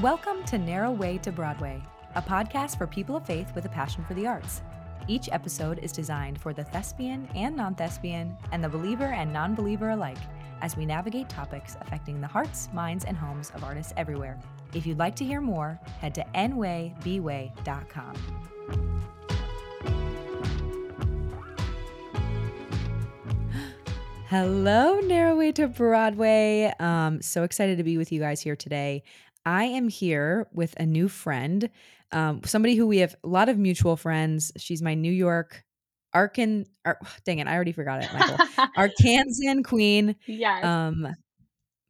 Welcome to Narrow Way to Broadway, a podcast for people of faith with a passion for the arts. Each episode is designed for the thespian and non thespian, and the believer and non believer alike, as we navigate topics affecting the hearts, minds, and homes of artists everywhere. If you'd like to hear more, head to nwaybway.com. Hello, Narrow Way to Broadway. Um, so excited to be with you guys here today. I am here with a new friend, um, somebody who we have a lot of mutual friends. She's my New York Arkan. Ar- dang it, I already forgot it. Michel Arkansan Queen. Yes. Um,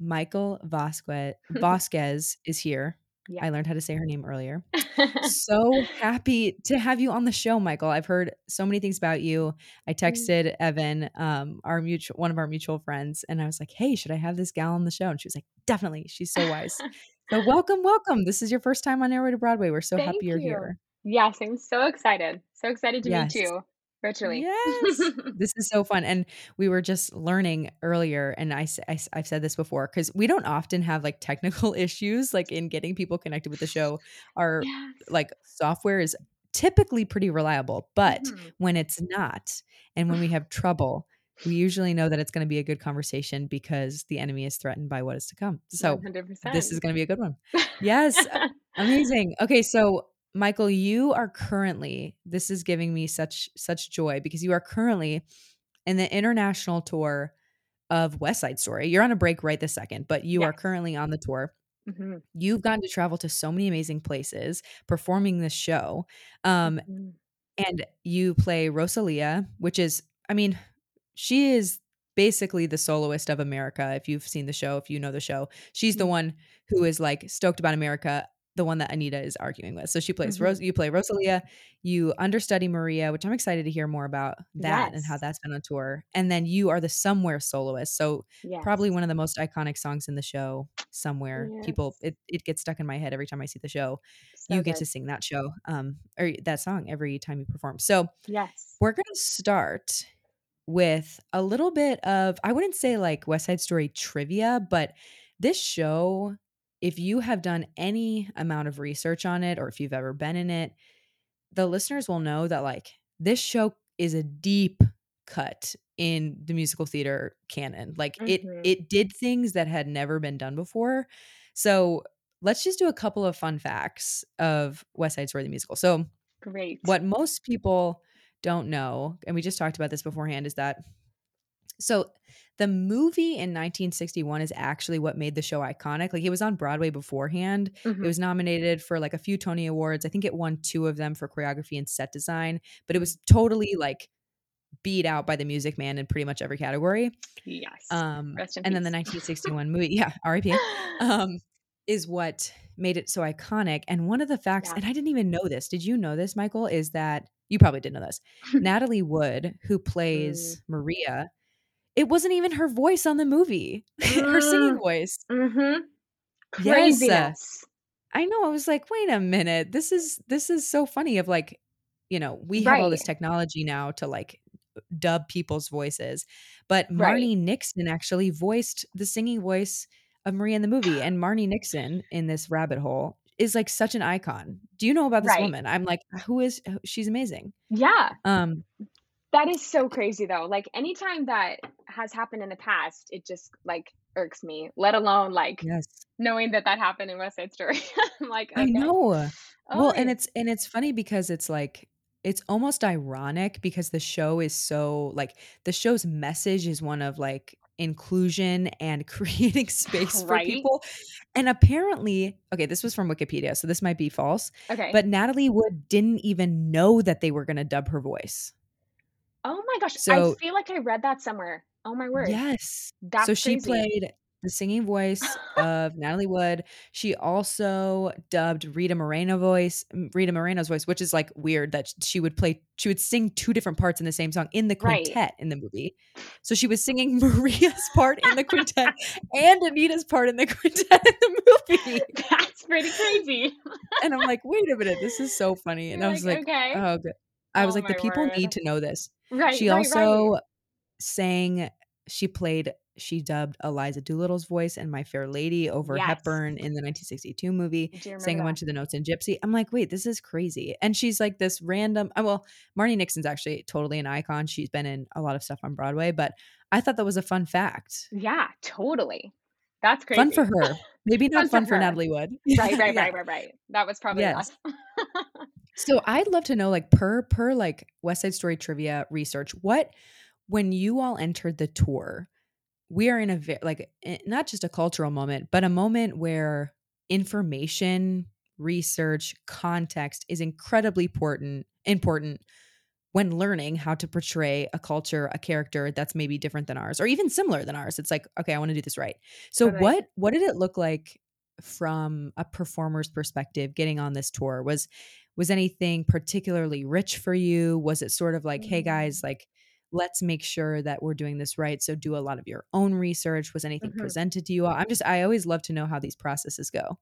Michel Vasquez Vasquez is here. Yeah. I learned how to say her name earlier. so happy to have you on the show, Michel. I've heard so many things about you. I texted Evan, um, our mutual one of our mutual friends, and I was like, "Hey, should I have this gal on the show?" And she was like, "Definitely. She's so wise." So welcome, welcome. This is your first time on Narrow to Broadway. We're so Thank happy you're you. here. yes, I'm so excited. So excited to Yes. meet you virtually. Yes. this is so fun. And we were just learning earlier, and I, I, have said this before because we don't often have like technical issues like in getting people connected with the show. Our yes. like software is typically pretty reliable, but Mhm. when it's not and when we have trouble, we usually know that it's going to be a good conversation because the enemy is threatened by what is to come. So 100%. this is going to be a good one. Yes. Amazing. Okay, so Michel, you are currently this is giving me such such joy because you are currently in the international tour of West Side Story. You're on a break right this second, but you are currently on the tour. Mhm. You've gotten to travel to so many amazing places performing this show. Um Mhm. and you play Rosalia, which is I mean, she is basically the soloist of America if you've seen the show, if you know the show. She's the Mhm. one who is like stoked about America, the one that Anita is arguing with. So she plays Mhm. Rose you play Rosalia, you understudy Maria, which I'm excited to hear more about that and how that's been on tour. And then you are the somewhere soloist. So probably one of the most iconic songs in the show, Somewhere. People it, it gets stuck in my head every time I see the show. So you get to sing that show um or that song every time you perform. So Yes. we're going to start with a little bit of, I wouldn't say like West Side Story trivia, but this show, if you have done any amount of research on it or if you've ever been in it, the listeners will know that like this show is a deep cut in the musical theater canon. Like it Mhm. it did things that had never been done before. So let's just do a couple of fun facts of West Side Story the musical. So Great. what most people don't know, and we just talked about this beforehand, is that so the movie in 1961 is actually what made the show iconic. Like it was on Broadway beforehand. Mhm. It was nominated for like a few Tony Awards. I think it won two of them for choreography and set design, but it was totally like beat out by the Music Man in pretty much every category. Yes. Um, and then the 1961 movie, yeah, R.I.P. Um, is what made it so iconic. And one of the facts, Yeah. and I didn't even know this. Did you know this, Michel? Is that you probably didn't know this? Natalie Wood, who plays Maria, it wasn't even her voice on the movie. her singing Mm. voice. Mhm. Yes. I know. I was like, wait a minute. This is this is so funny. Of like, you know, we have all this technology now to like dub people's voices, but Right. Marni Nixon actually voiced the singing voice of Maria in the movie, and Marni Nixon in this rabbit hole is like such an icon. Do you know about this Right. woman? I'm like, who is? She's amazing. Yeah. Um, That is so crazy though. Like anytime that has happened in the past, it just like irks me. Let alone like yes, knowing that that happened in West Side Story. I'm like, I know. Oh, Well, and it's and it's funny because it's like it's almost ironic because the show is so like the show's message is one of like inclusion and creating space for people. And apparently, okay, this was from Wikipedia, so this might be false, Okay. but Natalie Wood didn't even know that they were going to dub her voice. oh my gosh, So, I feel like I read that somewhere. Oh my word. yes. That's So she crazy. played the singing voice of Natalie Wood. She also dubbed Rita Moreno voice, Rita Moreno's voice, which is like weird that she would play, she would sing two different parts in the same song in the Right. quintet in the movie. So she was singing Maria's part in the quintet and Anita's part in the quintet in the movie. That's pretty crazy. And I'm like, wait a minute, this is so funny. And You're I was like, like, okay. oh, good. I was Oh like, the people word. need to know this. Right. She right, also right. sang, she played she dubbed Eliza Doolittle's voice and My Fair Lady over Yes. Hepburn in the 1962 movie, I do remember sang a bunch of the notes in Gypsy. I'm like, wait, this is crazy. And she's like this random. uh, Well, Marni Nixon's actually totally an icon. She's been in a lot of stuff on Broadway, but I thought that was a fun fact. Yeah, totally. That's crazy. Fun for her. Maybe not Fun fun, for for. Natalie Wood. Right, right, Yeah. right, right, right. That was probably Yes. So I'd love to know, like per per like West Side Story trivia research, what when you all entered the tour, we are in a ve- like eh, not just a cultural moment, but a moment where information, research, context is incredibly important important when learning how to portray a culture, a character that's maybe different than ours or even similar than ours. It's like, okay, I want to do this right. So what what did it look like from a performer's perspective getting on this tour? Was was anything particularly rich for you? Was it sort of like, hey guys, like let's make sure that we're doing this right. So do a lot of your own research. Was anything Mhm. presented to you all? I'm just I always love to know how these processes go.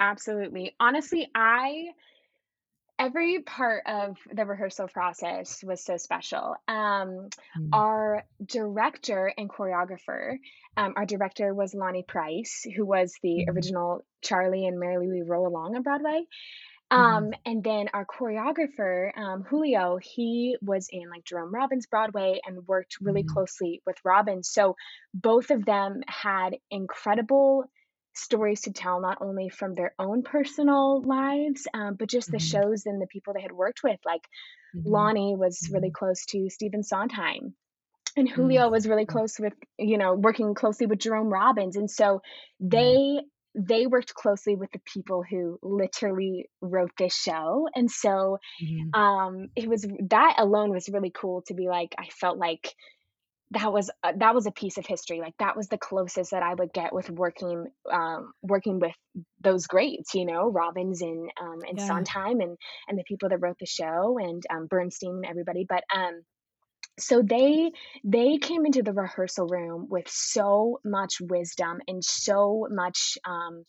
Absolutely. Honestly, I every part of the rehearsal process was so special. Um, Mm. our director and choreographer, um, our director was Lonny Price, who was the Mhm. original Charlie and Merrily We Roll Along on Broadway. Mhm. Um, and then our choreographer, um, Julio, he was in like Jerome Robbins Broadway and worked really Mhm. closely with Robbins. So both of them had incredible stories to tell, not only from their own personal lives, um, but just the Mhm. shows and the people they had worked with. Like Mhm. Lonny was really Mhm. close to Stephen Sondheim. And. Julio was really close with, you know, working closely with Jerome Robbins. And so they they worked closely with the people who literally wrote this show. And so Mhm. um it was that alone was really cool to be like I felt like that was a, that was a piece of history. Like that was the closest that I would get with working um working with those greats, you know, Robbins and um and Yeah. Sondheim and and the people that wrote the show and um Bernstein and everybody. But um so they they came into the rehearsal room with so much wisdom and so much um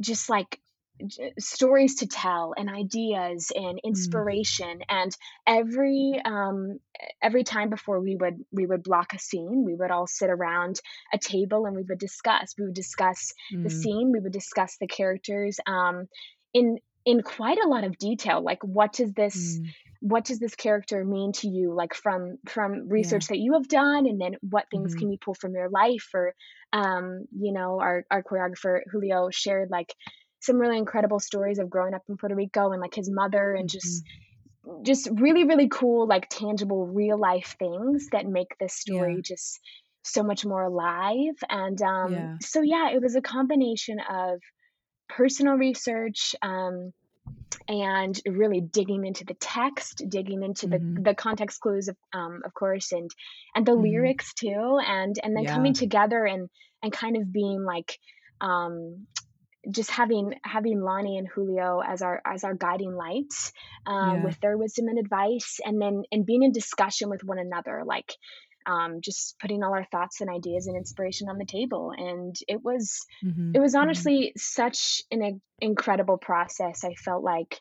just like j- stories to tell and ideas and Mm. inspiration and every um every time before we would we would block a scene we would all sit around a table and we would discuss we would discuss the Mm. scene we would discuss the characters um in in quite a lot of detail like what does this Mm. what does this character mean to you like from from Yeah. research that you have done and then what things Mhm. can you pull from your life or um you know our our choreographer julio shared like some really incredible stories of growing up in puerto rico and like his mother and Mhm. just just really really cool like tangible real life things that make this story Yeah. just so much more alive and um Yeah. so yeah it was a combination of personal research um and really digging into the text, digging into the Mhm. the context clues of um of course and and the Mhm. lyrics too and and then Yeah. coming together and and kind of being like um just having having Lonny and Julio as our as our guiding lights um, Yeah. with their wisdom and advice, and then and being in discussion with one another, like um, just putting all our thoughts and ideas and inspiration on the table. And it was Mhm. it was Mhm. honestly such an in- incredible process. I felt like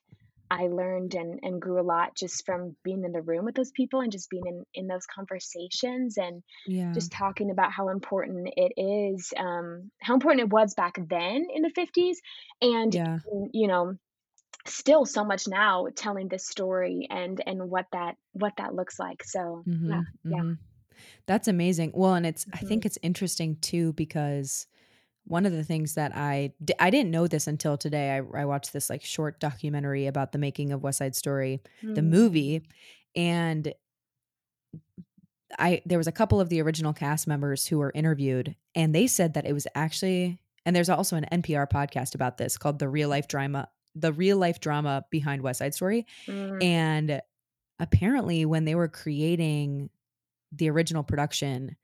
I learned and, and grew a lot just from being in the room with those people and just being in, in those conversations and Yeah. just talking about how important it is, um, how important it was back then in the 50s, and Yeah. you know, still so much now telling this story and and what that what that looks like. So yeah, Mhm. yeah. That's amazing. Well, and it's I Mhm. think it's interesting too because one of the things that I di- I didn't know this until today. I I watched this like short documentary about the making of West Side Story, the Mm. movie, and I there was a couple of the original cast members who were interviewed and they said that it was actually and there's also an NPR podcast about this called the real life drama the real life drama behind West Side Story Mm. and apparently when they were creating the original production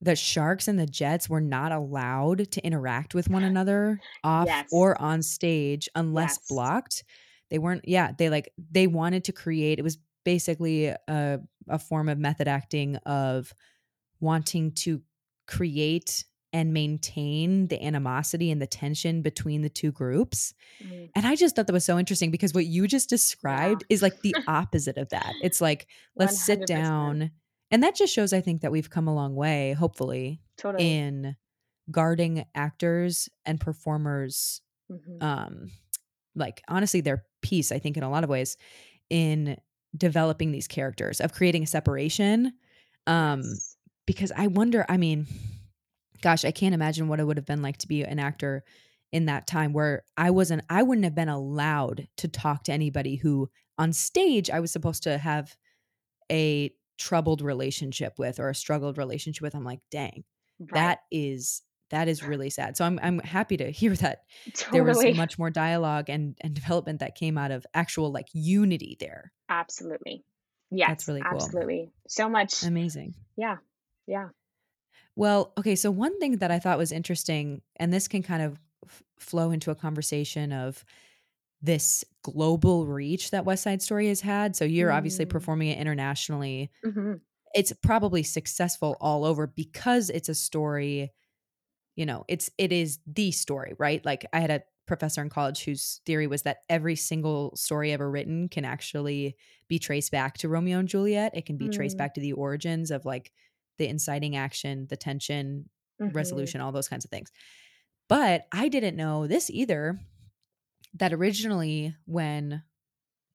the sharks and the jets were not allowed to interact with one another off Yes. or on stage unless Yes. blocked they weren't yeah they like they wanted to create it was basically a, a form of method acting of wanting to create and maintain the animosity and the tension between the two groups Mm. and i just thought that was so interesting because what you just described is like the opposite of that it's like let's sit 100%. down and that just shows i think that we've come a long way hopefully Totally. in guarding actors and performers Mhm. um like honestly their piece i think in a lot of ways in developing these characters of creating a separation um Yes. because i wonder i mean gosh i can't imagine what it would have been like to be an actor in that time where i wasn't i wouldn't have been allowed to talk to anybody who on stage i was supposed to have a troubled relationship with or a struggled relationship with i'm like dang Right. that is that is really sad so i'm i'm happy to hear that there was much more dialogue and and development that came out of actual like unity there Absolutely. Yeah. That's really cool absolutely. So much. amazing Yeah. Yeah. well okay so one thing that i thought was interesting and this can kind of f- flow into a conversation of this global reach that west side story has had so you're obviously Mm. performing it internationally. Hmm it's probably successful all over because it's a story you know it's it is the story right? Like i had a professor in college whose theory was that every single story ever written can actually be traced back to romeo and juliet. It can be traced Mm. back to the origins of like the inciting action the tension hmm resolution all those kinds of things. But i didn't know this either that originally when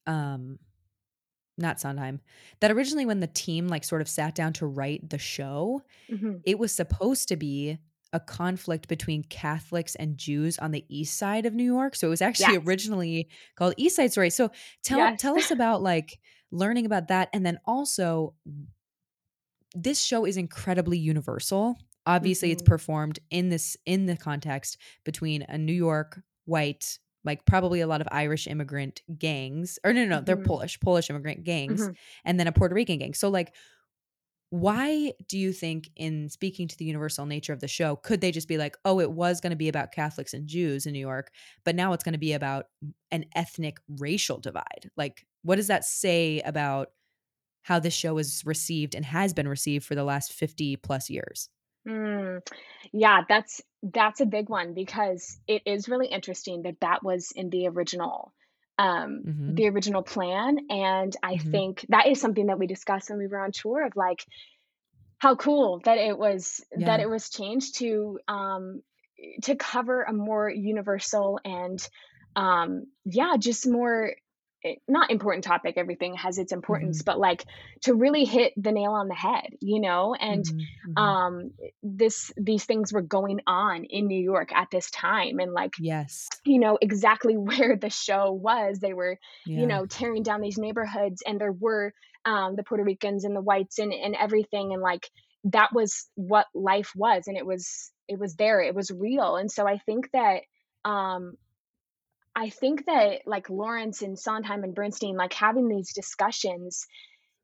um not sondheim that originally when the team like sort of sat down to write the show hmm it was supposed to be a conflict between Catholics and Jews on the east side of New York. So it was actually Yes. originally called East Side Story. So tell Yes. tell us about like learning about that and then also this show is incredibly universal. Obviously it's Mhm. performed in this in the context between a New York white like probably a lot of Irish immigrant gangs or no no, no they're Mhm. Polish Polish immigrant gangs Mhm. and then a Puerto Rican gang. So like why do you think in speaking to the universal nature of the show could they just be like oh it was going to be about catholics and jews in new york but now it's going to be about an ethnic racial divide like what does that say about how this show is received and has been received for the last 50 plus years Mm. Yeah, that's that's a big one because it is really interesting that that was in the original um mm-hmm, the original plan and I mm-hmm. think that is something that we discussed when we were on tour of like how cool that it was that it was changed to um to cover a more universal and um yeah just more eh, not important topic everything has its importance mm-hmm, but like to really hit the nail on the head you know? And mm-hmm, mm-hmm. um this these things were going on in New York at this time and like yes. you know exactly where the show was. They were you know tearing down these neighborhoods and there were um the Puerto Ricans and the whites and and everything and like that was what life was and it was it was there. It was real. And so I think that um I think that like Laurents and Sondheim and Bernstein like having these discussions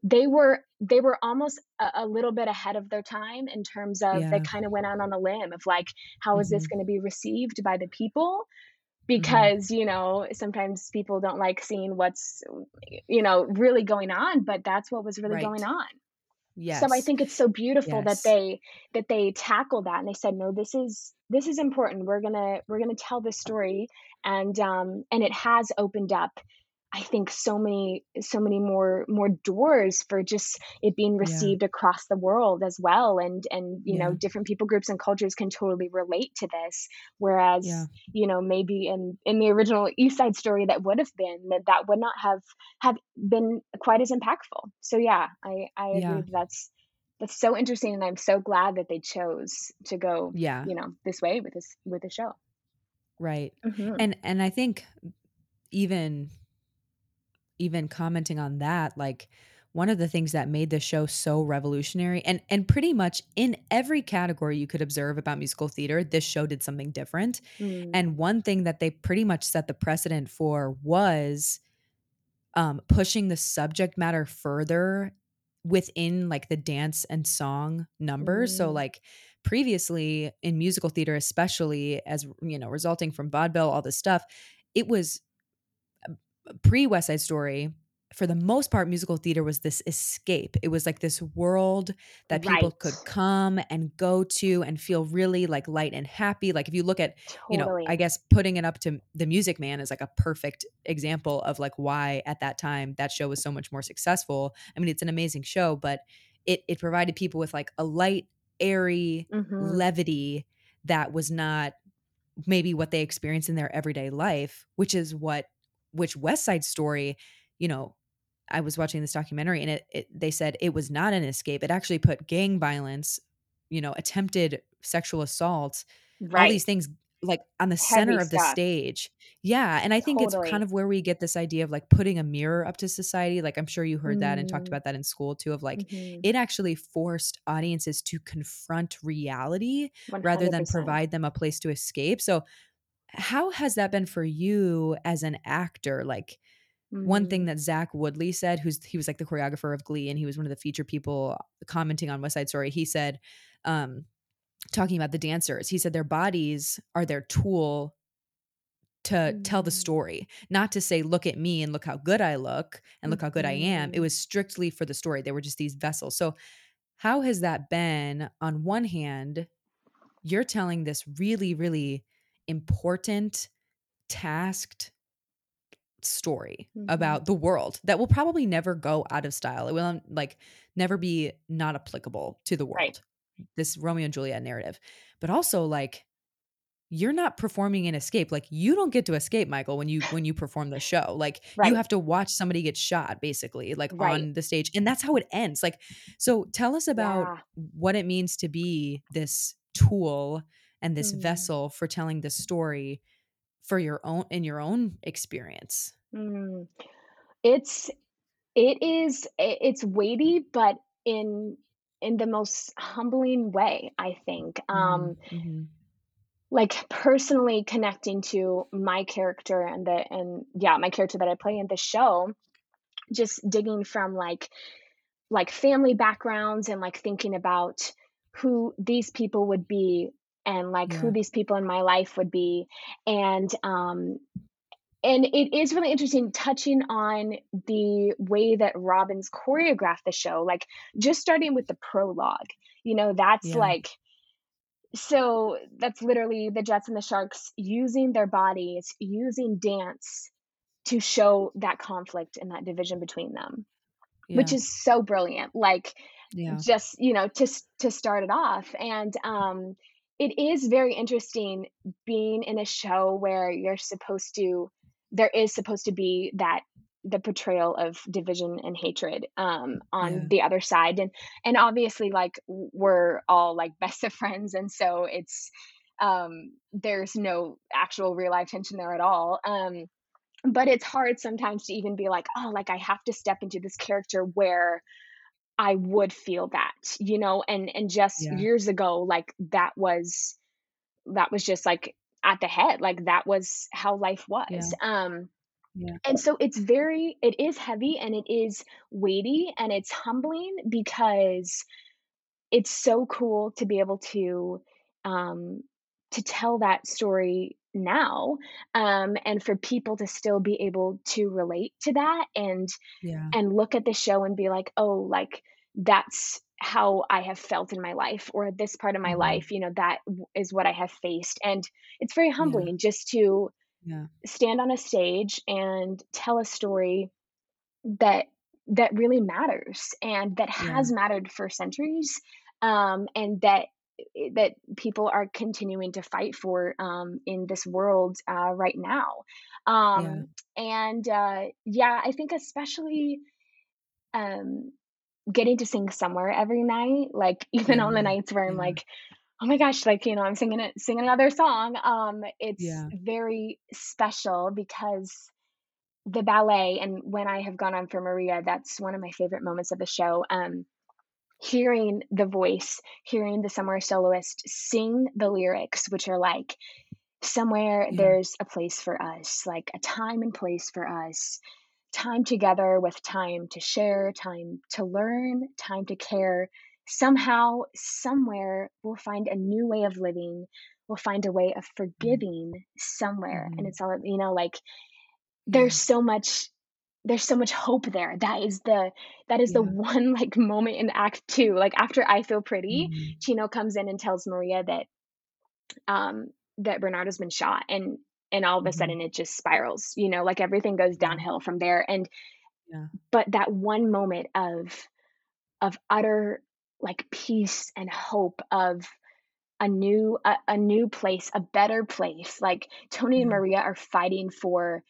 they were they were almost a, a little bit ahead of their time in terms of they kind of went out on a limb of like how is mm-hmm, this going to be received by the people? Mm-hmm. because you know sometimes people don't like seeing what's you know really going on but that's what was really going on yes so i think it's so beautiful that they that they tackle that and they said no this is this is important. We're gonna we're gonna tell this story. And um and it has opened up i think so many so many more more doors for just it being yeah. received across the world as well and and you know different people groups and cultures can totally relate to this whereas yeah. you know maybe in in the original east side story that would have been that that would not have have been quite as impactful. So yeah i i agree yeah that that's that's so interesting and i'm so glad that they chose to go yeah. you know this way with this with the show. Right. Hmm and and i think even even commenting on that like one of the things that made the show so revolutionary and and pretty much in every category you could observe about musical theater this show did something different. Mm, and one thing that they pretty much set the precedent for was um pushing the subject matter further within like the dance and song numbers. So mm, like previously in musical theater especially as you know resulting from vaudeville all this stuff it was pre West Side Story, for the most part, musical theater was this escape. It was like this world that people right could come and go to and feel really like light and happy. Like if you look at, you know, I guess putting it up to the Music Man is like a perfect example of like why at that time that show was so much more successful. I mean, it's an amazing show, but it it provided people with like a light airy Mhm. levity that was not maybe what they experience in their everyday life, which is what which West Side Story, you know, I was watching this documentary and it, it they said it was not an escape. It actually put gang violence, you know, attempted sexual assault, all these things like on the Heavy center of the stage. Yeah, and I think it's kind of where we get this idea of like putting a mirror up to society. Like I'm sure you heard that and talked Mm. about that in school too of like Mhm. it actually forced audiences to confront reality rather than provide them a place to escape. So how has that been for you as an actor? Like one thing that Zach Woodlee said, who's he was like the choreographer of Glee, and he was one of the feature people commenting on West Side Story. He said, um, talking about the dancers, he said their bodies are their tool to tell the Mm. story, not to say, look at me and look how good I look and look how good I am. It Mhm. was strictly for the story. They were just these vessels. So, how has that been? On one hand, you're telling this really, really important, tasked story Mhm. about the world that will probably never go out of style. It will like never be not applicable to the Right. world. This Romeo and Juliet narrative. But also like you're not performing an escape. Like you don't get to escape, Michel, when you when you perform the show. Like you have to watch somebody get shot basically like Right. on the stage and that's how it ends. Like so tell us about Yeah. what it means to be this tool and this Mm. vessel for telling this story for your own in your own experience. Mm. It's it is it's weighty, but in in the most humbling way, I think. Mm, Um, mhm. like, personally connecting to my character and the and yeah, my character that I play in the show, just digging from, like like, family backgrounds and, like, thinking about who these people would be and, like, who these people in my life would be, and, um and it is really interesting touching on the way that Robbins choreographed the show, like, just starting with the prologue, you know, that's Yeah. like so that's literally the Jets and the Sharks using their bodies, using dance to show that conflict and that division between them, which is so brilliant, like, Yeah. just, you know, to to start it off, and, um, it is very interesting being in a show where you're supposed to there is supposed to be that the portrayal of division and hatred, um, on Yeah. the other side, and and obviously, like, we're all, like, best of friends, and so it's, um, there's no actual real life tension there at all, um, but it's hard sometimes to even be like, "Oh, like, I have to step into this character where I would feel that," you know, and and just Yeah. years ago, like, that was that was just, like, at the head, like, that was how life Yeah. was, um, Yeah. and so it's very it is heavy and it is weighty and it's humbling because it's so cool to be able to, um, to tell that story now, um, and for people to still be able to relate to that and Yeah. and look at the show and be like, "Oh, like, that's how I have felt in my life," or "This part of my Mhm. life, you know, that is what I have faced," and it's very Yeah. humbling just to Yeah. stand on a stage and tell a story that that really matters and that Yeah. has mattered for centuries, um, and that that people are continuing to fight for, um, in this world, uh, right now, Yeah. um, and, uh, yeah, I think especially, um, getting to sing somewhere every night, like, even on the nights where I'm Yeah. like, "Oh my gosh," like, you know, I'm singing it singing another song, um, it's Yeah. very special because the ballet and when I have gone on for Maria, that's one of my favorite moments of the show, um, hearing the voice, hearing the Somewhere soloist sing the lyrics, which are like, "Somewhere Yeah. there's a place for us, like, a time and place for us, time together with time to share, time to learn, time to care. Somehow, somewhere, we'll find a new way of living, we'll find a way of Mhm. forgiving somewhere," and Mhm. it's all you know, like, there's Yeah. so much there's so much hope there. That is the that is the one, like, moment in act 2, like, after I Feel Pretty, Mhm. Chino comes in and tells Maria that um, that Bernardo's been shot, and and all of a Mhm. sudden it just spirals, you know, like, everything goes downhill from there, and Yeah. but that one moment of of utter like peace and hope of a new a, a new place, a better place. Like Tony and Maria are fighting for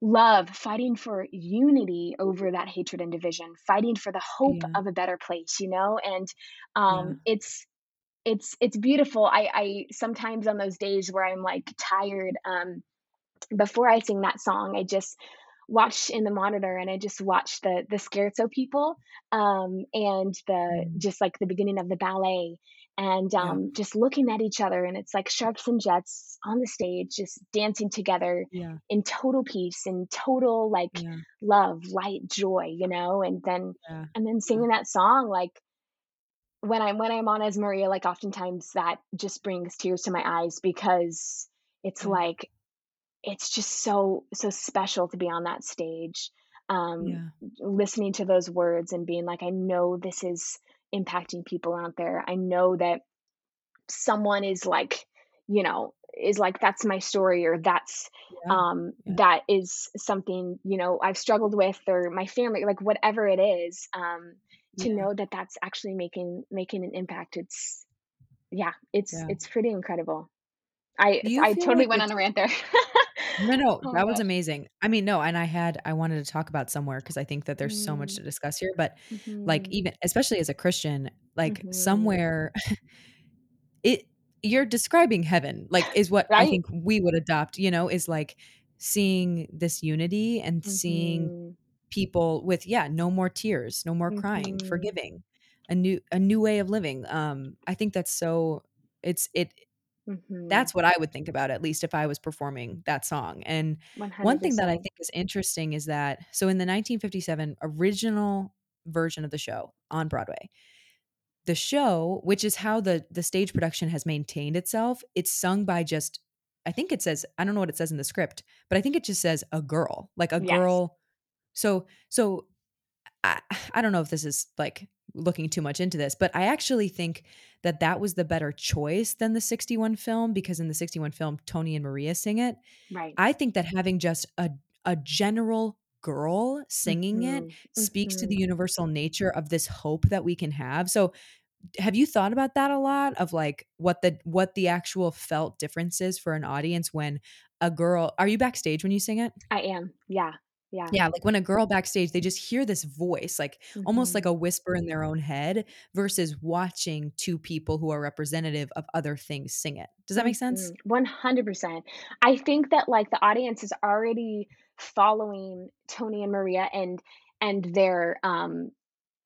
love, fighting for unity over that hatred and division, fighting for the hope Yeah. of a better place, you know? And Yeah. um it's it's it's beautiful. I I sometimes on those days where I'm like tired um before I sing that song, I just watch in the monitor and I just watch the the scherzo people um, and the just like the beginning of the ballet and Yeah. um, just looking at each other and it's like sharks and jets on the stage just dancing together Yeah. in total peace in total like Yeah. love light joy you know and then Yeah. and then Yeah. singing that song like when I'm when I'm on as Maria like oftentimes that just brings tears to my eyes because it's Yeah. like it's just so so special to be on that stage um Yeah. listening to those words and being like i know this is impacting people out there i know that someone is like you know is like that's my story or that's Yeah. um Yeah. that is something you know i've struggled with or my family like whatever it is um to Yeah. know that that's actually making making an impact it's yeah it's it's pretty incredible i i totally like went on a rant there No, no, oh that was amazing. I mean, no, and I had I wanted to talk about somewhere because I think that there's so much mm, to discuss here, but like mhm, even especially as a Christian, like mhm. somewhere it you're describing heaven, like is what I think we would adopt, you know, is like seeing this unity and seeing Mhm, people with yeah, no more tears, no more crying, mhm, forgiving, a new a new way of living. Um I think that's so it's it mhm, that's what I would think about, at least if I was performing that song, and one thing that I think is interesting is that so in the 1957 original version of the show on Broadway, the show, which is how the the stage production has maintained itself, it's sung by just I think it says I don't know what it says in the script, but I think it just says a girl, like a Yes, girl. So so I I don't know if this is like looking too much into this, but I actually think that that was the better choice than the 61 film because in the 61 film Tony and Maria sing it. right. I think that having just a a general girl singing it Mhm, speaks to the mhm. universal nature of this hope that we can have. So have you thought about that a lot of like what the what the actual felt difference is for an audience when a girl are you backstage when you sing it? I am. Yeah, yeah. Yeah, like when a girl backstage, they just hear this voice, like almost like a whisper in their own head versus watching two people who are representative of other things sing it. Does that make sense? mhm. 100%. I think that, like, the audience is already following Tony and Maria and and their, um,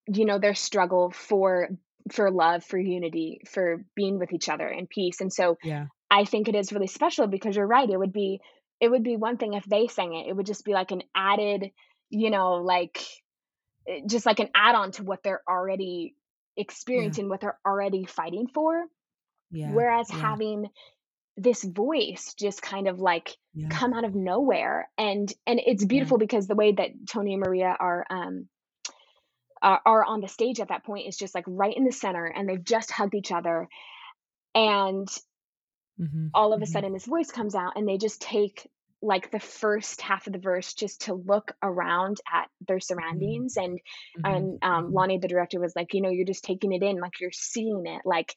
you know, their struggle for for love, for unity, for being with each other in peace, and so Yeah. I think it is really special because you're right, it would be it would be one thing if they sang it, it would just be like an added, you know, like, eh, just like an add-on to what they're already Yeah. experiencing, what they're already fighting for, Yeah. whereas Yeah. having this voice just kind of, like, Yeah. come out of nowhere, and and it's Yeah. beautiful because the way that Tony and Maria are, um, are are on the stage at that point is just, like, right in the center, and they've just hugged each other, and Mhm. all of a Mhm. sudden this voice comes out and they just take like the first half of the verse just to look around at their Mhm. surroundings and Mhm. and um, Mhm. Lonny the director was like you know you're just taking it in like you're seeing it like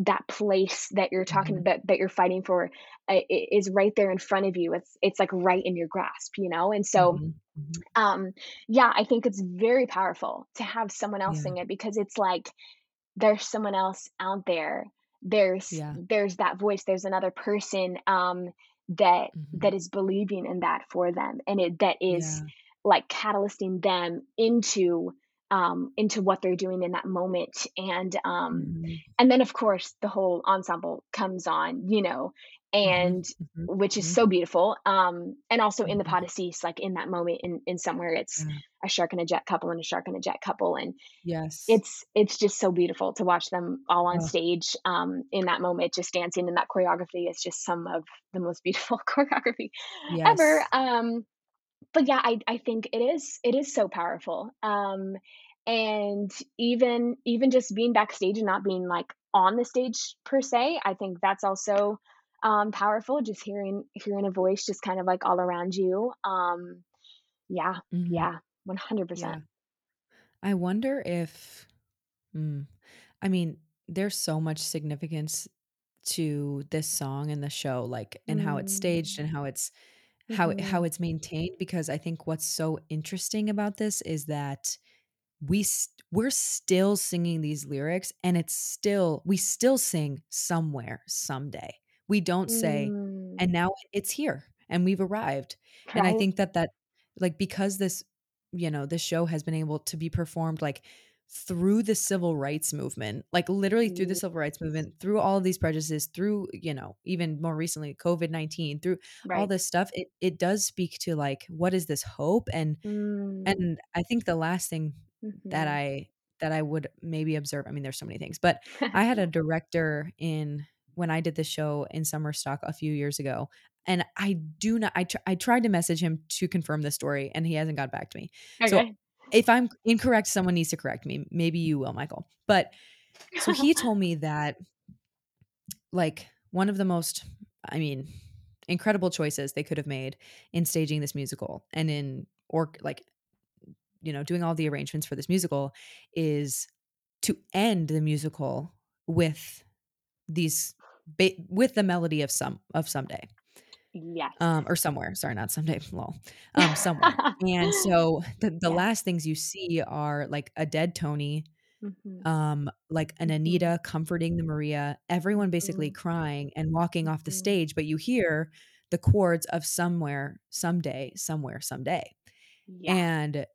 that place that you're talking Mhm. that that you're fighting for uh, is right there in front of you it's it's like right in your grasp you know and so Mhm. Mhm. um yeah I think it's very powerful to have someone else Yeah. sing it because it's like there's someone else out there. There's Yeah. there's that voice, there's another person, um, that Mhm. that is believing in that for them, and it that is, Yeah. like, catalyzing them into, um, into what they're doing in that moment, and, um, Mhm. and then, of course, the whole ensemble comes on, you know. And Mhm. which is Mhm. so beautiful, um, and also in the Mhm. pot of cease, like, in that moment in in somewhere, it's Yeah. a shark and a jet couple and a shark and a jet couple, and Yes. it's it's just so beautiful to watch them all on Oh, stage, um, in that moment, just dancing, and that choreography is just some of the most beautiful choreography ever, um, but yeah, I I think it is it is so powerful, um, and even even just being backstage and not being, like, on the stage per se, I think that's also, um, powerful, just hearing hearing a voice just kind of, like, all around you, um, yeah, Mhm. yeah, 100%. Yeah. I wonder if Mm. I mean, there's so much significance to this song and the show, like, and how it's Mm. staged and how it's how how Mhm. it's maintained because I think what's so interesting about this is that we st- we're still singing these lyrics and it's still we still sing somewhere someday. We don't say Mm. and now it's here and we've arrived. And I think that that like because this you know, this show has been able to be performed like through the civil rights movement, like literally through the civil rights movement, through all of these prejudices, through, you know, even more recently COVID-19, through all this stuff, it it does speak to like what is this hope and Mm. and I think the last thing that Mhm. I that I would maybe observe I mean, there's so many things, but I had a director in when I did the show in summer stock a few years ago, and I do not I tr I tried to message him to confirm the story, and he hasn't got back to me. So, if I'm incorrect, someone needs to correct me. Maybe you will, Michel. But so he told me that like one of the most I mean, incredible choices they could have made in staging this musical and in or like you know, doing all the arrangements for this musical is to end the musical with these ba- with the melody of some of someday um or somewhere sorry not someday lol um somewhere and so the, the Yes. last things you see are like a dead tony Mhm. um like an Mhm. anita comforting the maria everyone basically Mhm. crying and walking off the Mhm. stage but you hear the chords of somewhere someday somewhere someday Yeah. and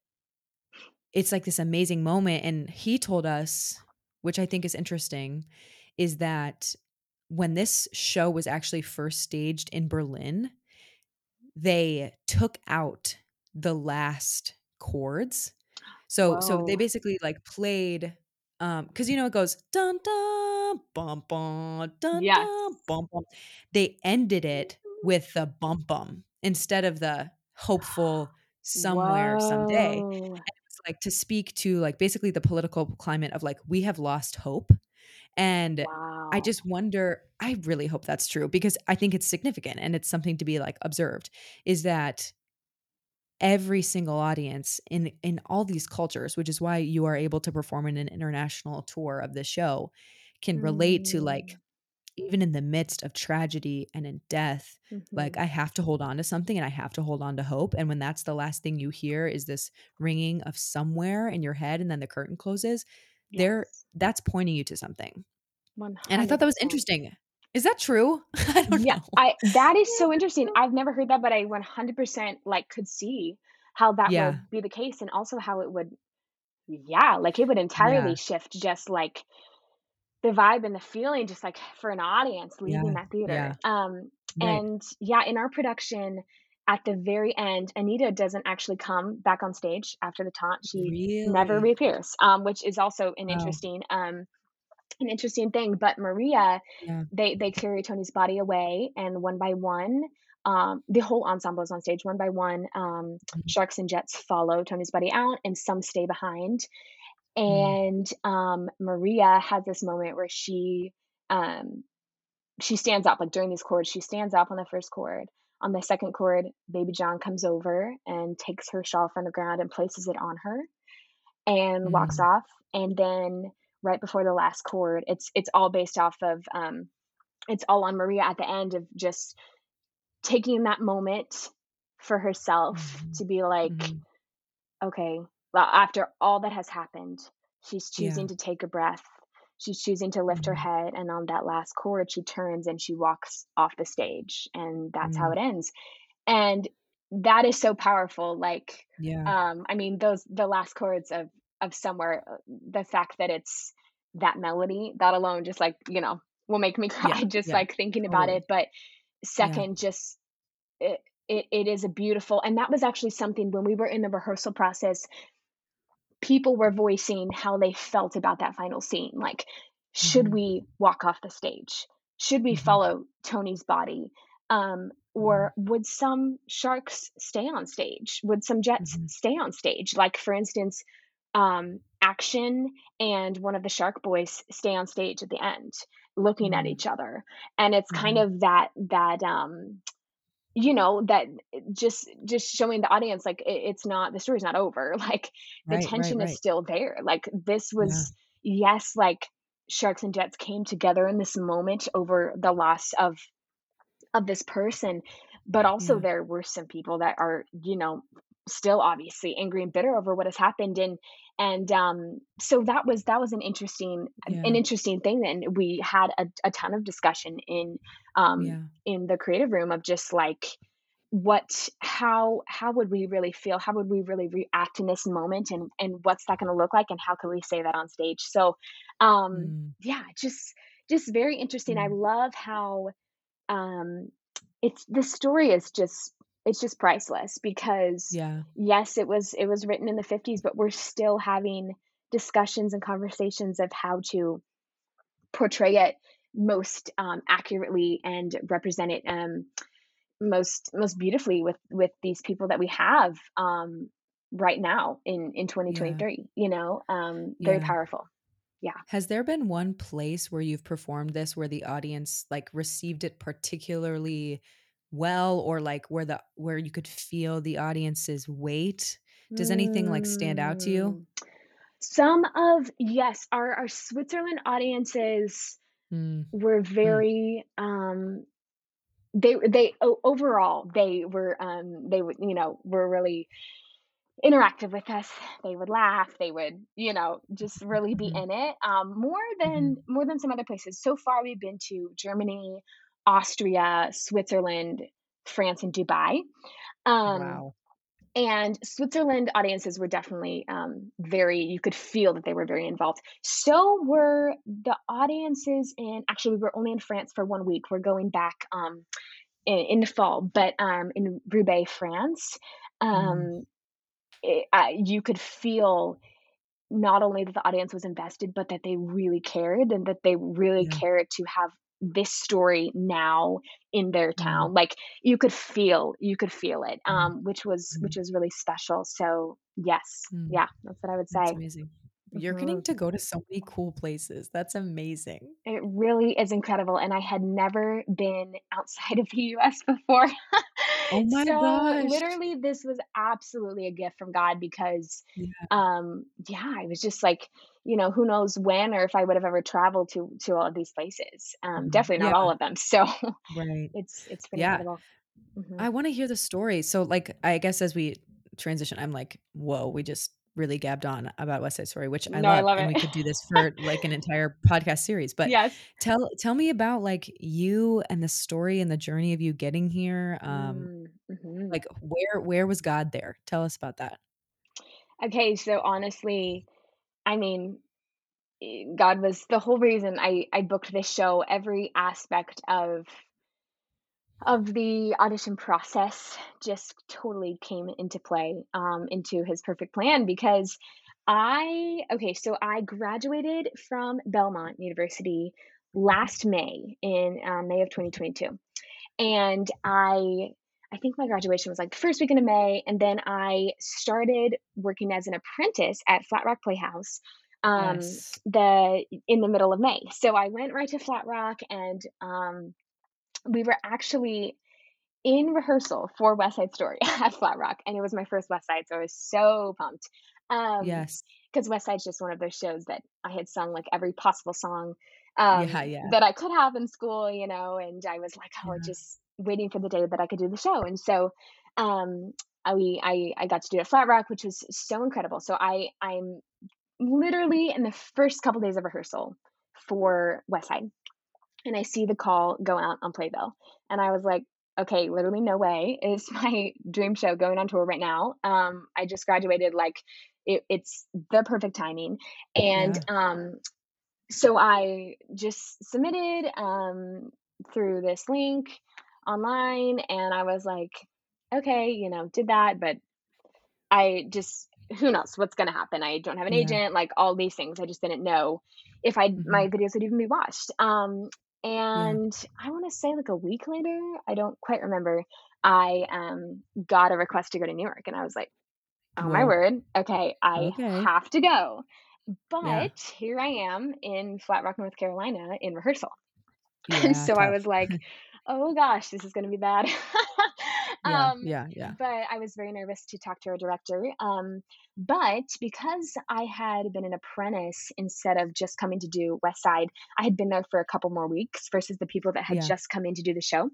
it's like this amazing moment and he told us which i think is interesting is that when this show was actually first staged in berlin they took out the last chords. So so they basically like played um because you know it goes dun dun bum bum dun Yes. dun bum bum. They ended it with the bum bum instead of the hopeful somewhere someday. Whoa. it's like to speak to like basically the political climate of like we have lost hope and i just wonder i really hope that's true because i think it's significant and it's something to be like observed is that every single audience in in all these cultures which is why you are able to perform in an international tour of the show can relate to like Mm. even in the midst of tragedy and in death, like Mhm. I have to hold on to something and I have to hold on to hope. And when that's the last thing you hear is this ringing of somewhere in your head and then the curtain closes, there that's pointing you to something. And I thought that was interesting. Is that true? I don't Yeah, know. I that is so interesting. I've never heard that, but I 100% like could see how that Yeah. would be the case and also how it would yeah, like it would entirely Yeah. shift just like the vibe and the feeling just like for an audience leaving Yeah. that theater. Um Right. and yeah, in our production at the very end, Anita doesn't actually come back on stage after the taunt. She never reappears, um, which is also an Wow. interesting um an interesting thing. But Maria, Yeah. they they carry Tony's body away, and one by one, um, the whole ensemble is on stage. One by one, um, Mhm. sharks and jets follow Tony's body out, and some stay behind. Mhm. And um, Maria has this moment where she um, she stands up like during these chords. She stands up on the first chord. On the second chord, Baby John comes over and takes her shawl from the ground and places it on her and walks Mhm. off. And then right before the last chord, it's it's all based off of um, it's all on Maria at the end of just taking that moment for herself Mhm. to be like, Mhm. okay, well, after all that has happened, she's Yeah. choosing to take a breath. She's choosing to lift her Mhm. head, and on that last chord, she turns and she walks off the stage, and that's how Mm. it ends. And that is so powerful. Like, Yeah. um, I mean, those the last chords of of somewhere, uh, the fact that it's that melody, that alone just like, you know, will make me Yeah. cry just Yeah. like thinking about Totally. it. But Yeah. second, just it, it it is a beautiful and that was actually something when we were in the rehearsal process, people were voicing how they felt about that final scene. Like, should Mhm. we walk off the stage? Should we Mhm. follow Tony's body? Um, or would some sharks stay on stage? Would some jets Mhm. stay on stage? Like, for instance, um, Action and one of the shark boys stay on stage at the end looking at Mhm. each other. And it's kind Mhm. of that, that, um, you know, that eh, just just showing the audience like it, it's not the story's not over. Like the Right, right, tension is still there. Like this Yeah. was yes, like sharks and jets came together in this moment over the loss of of this person, but also Yeah. there were some people that are, you know, still obviously angry and bitter over what has happened and and um so that was that was an interesting an interesting thing and we had a, a ton of discussion in um Yeah. in the creative room of just like what how how would we really feel how would we really react in this moment and and what's that going to look like and how can we say that on stage so um Mm. yeah just just very interesting i Mm. love how um it's the story is just it's just priceless because Yeah. yes it was it was written in the 50s but we're still having discussions and conversations of how to portray it most um, accurately and represent it um, most most beautifully with with these people that we have um, right now in in Yeah. 2023 you know um, very Yeah. powerful yeah Has there been one place where you've performed this where the audience like received it particularly well or like where the where you could feel the audience's weight? Does anything like stand out to you? Mm. some of yes our our switzerland audiences Mm. were Mm. very um they they overall they were um they would you know were really interactive with us they would laugh they would you know just really be Mhm. in it um more than Mhm. more than some other places so far we've been to germany austria switzerland france and dubai um Wow. and Switzerland audiences were definitely um, very, you could feel that they were very involved. So were the audiences in, actually, we were only in France for one week. We're going back um, in, in the fall, but um, in Roubaix, France, Mm. um, it, uh, you could feel not only that the audience was invested, but that they really cared and that they really Yeah. cared to have this story now in their Mm. town. Like you could feel, you could feel it, Mhm. um, which was Mhm. which was really special. So yes, yeah, that's what I would That's say. amazing. You're getting to go to so many cool places. That's amazing. It really is incredible, and I had never been outside of the US before. Oh my So, gosh. literally, this was absolutely a gift from God because, Yeah. um, yeah, I was just like, you know, who knows when or if I would have ever traveled to to all of these places. Um, Mhm. definitely not all of them. So, Right. it's it's been Yeah. incredible. Mhm. I wanna hear the story. So, like, I guess as we transition, I'm like, "Whoa, we just really gabbed on about West Side Story," which I No, I love, love and it. we could do this for, like, an entire podcast series, but Yes. tell tell me about, like, you and the story and the journey of you getting here, um, Mm, mhm. like, where where was God there? Tell us about that. Okay, so honestly, I mean, eh, God was the whole reason I I booked this show. Every aspect of of the audition process just totally came into play, um, into his perfect plan because I okay, so I graduated from Belmont University last May in um, May of 2022, and I I think my graduation was like the first weekend of May, and then I started working as an apprentice at Flat Rock Playhouse um Yes. the in the middle of May. So I went right to Flat Rock and um we were actually in rehearsal for West Side Story at Flat Rock, and it was my first West Side, so I was so pumped. Um, Yes. because West Side's just one of those shows that I had sung like every possible song Yeah, um yeah, that I could have in school, you know, and I was like, oh, yeah. just waiting for the day that I could do the show. And so um I I I got to do it at Flat Rock, which was so incredible. So I I'm literally in the first couple days of rehearsal for West Side and I see the call go out on Playbill. And I was like, okay, literally no way. It's my dream show going on tour right now. Um, I just graduated, like it, it's the perfect timing. And Yeah. um, so I just submitted um, through this link online and I was like, okay, you know, did that, but I just who knows what's gonna happen. I don't have an Yeah. agent, like all these things. I just didn't know if I my Mhm. videos would even be watched. Um, Yeah. and I want to say like a week later, I don't quite remember. I um got a request to go to New York, and I was like, oh my word, okay, I Okay. have to go. Yeah. But here I am in Flat Rock, North Carolina, in rehearsal. And Yeah, so I was like, "Oh gosh, this is gonna be bad." Yeah, um, yeah, yeah. but I was very nervous to talk to our director. Um, but because I had been an apprentice instead of just coming to do West Side, I had been there for a couple more weeks versus the people that had Yeah. just come in to do the show.